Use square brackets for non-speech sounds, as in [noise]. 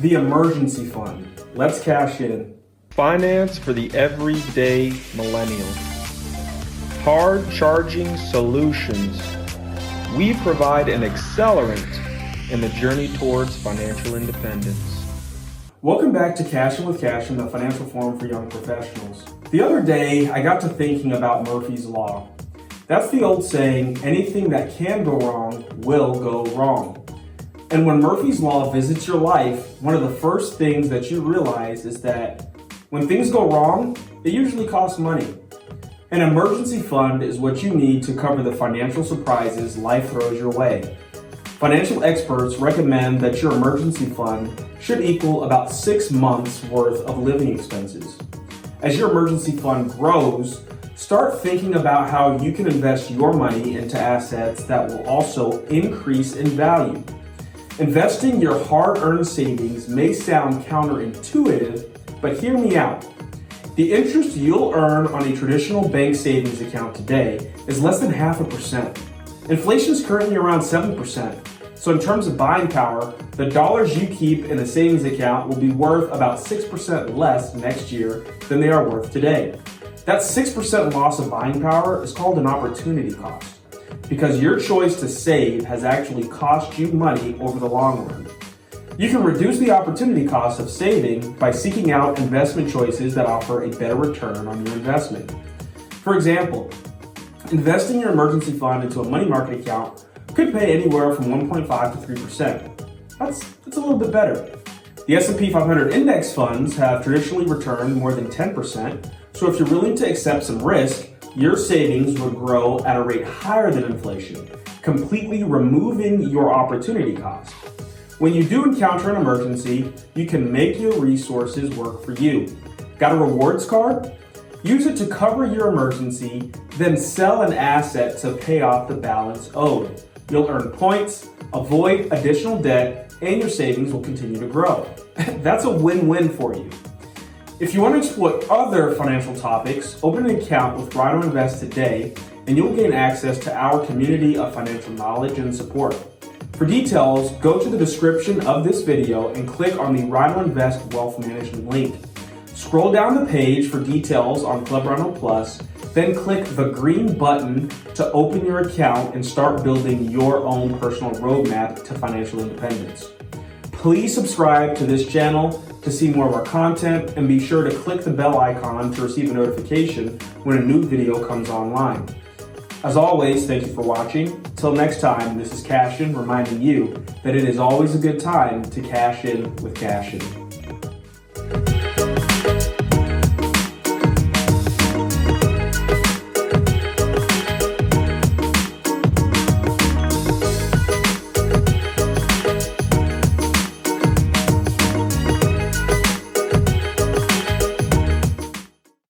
The emergency fund. Let's cash in. Finance for the everyday millennial. Hard charging solutions. We provide an accelerant in the journey towards financial independence. Welcome back to Cashin with Cassian, the financial forum for young professionals. The other day, I got to thinking about Murphy's Law. That's the old saying anything that can go wrong will go wrong. And when Murphy's Law visits your life, one of the first things that you realize is that when things go wrong, it usually costs money. An emergency fund is what you need to cover the financial surprises life throws your way. Financial experts recommend that your emergency fund should equal about six months worth of living expenses. As your emergency fund grows, start thinking about how you can invest your money into assets that will also increase in value. Investing your hard earned savings may sound counterintuitive, but hear me out. The interest you'll earn on a traditional bank savings account today is less than half a percent. Inflation is currently around 7%. So, in terms of buying power, the dollars you keep in a savings account will be worth about 6% less next year than they are worth today. That 6% loss of buying power is called an opportunity cost because your choice to save has actually cost you money over the long run. You can reduce the opportunity cost of saving by seeking out investment choices that offer a better return on your investment. For example, investing your emergency fund into a money market account could pay anywhere from 1.5 to 3%. That's, that's a little bit better. The S&P 500 index funds have traditionally returned more than 10%, so if you're willing to accept some risk, your savings would grow at a rate higher than inflation, completely removing your opportunity cost. When you do encounter an emergency, you can make your resources work for you. Got a rewards card? Use it to cover your emergency, then sell an asset to pay off the balance owed. You'll earn points, avoid additional debt, and your savings will continue to grow. [laughs] That's a win win for you. If you want to explore other financial topics, open an account with RINO Invest today, and you'll gain access to our community of financial knowledge and support. For details, go to the description of this video and click on the RINO Invest Wealth Management link. Scroll down the page for details on Club RINO Plus, then click the green button to open your account and start building your own personal roadmap to financial independence. Please subscribe to this channel to see more of our content and be sure to click the bell icon to receive a notification when a new video comes online. As always, thank you for watching. Till next time, this is Cassian reminding you that it is always a good time to cash in with Cassian.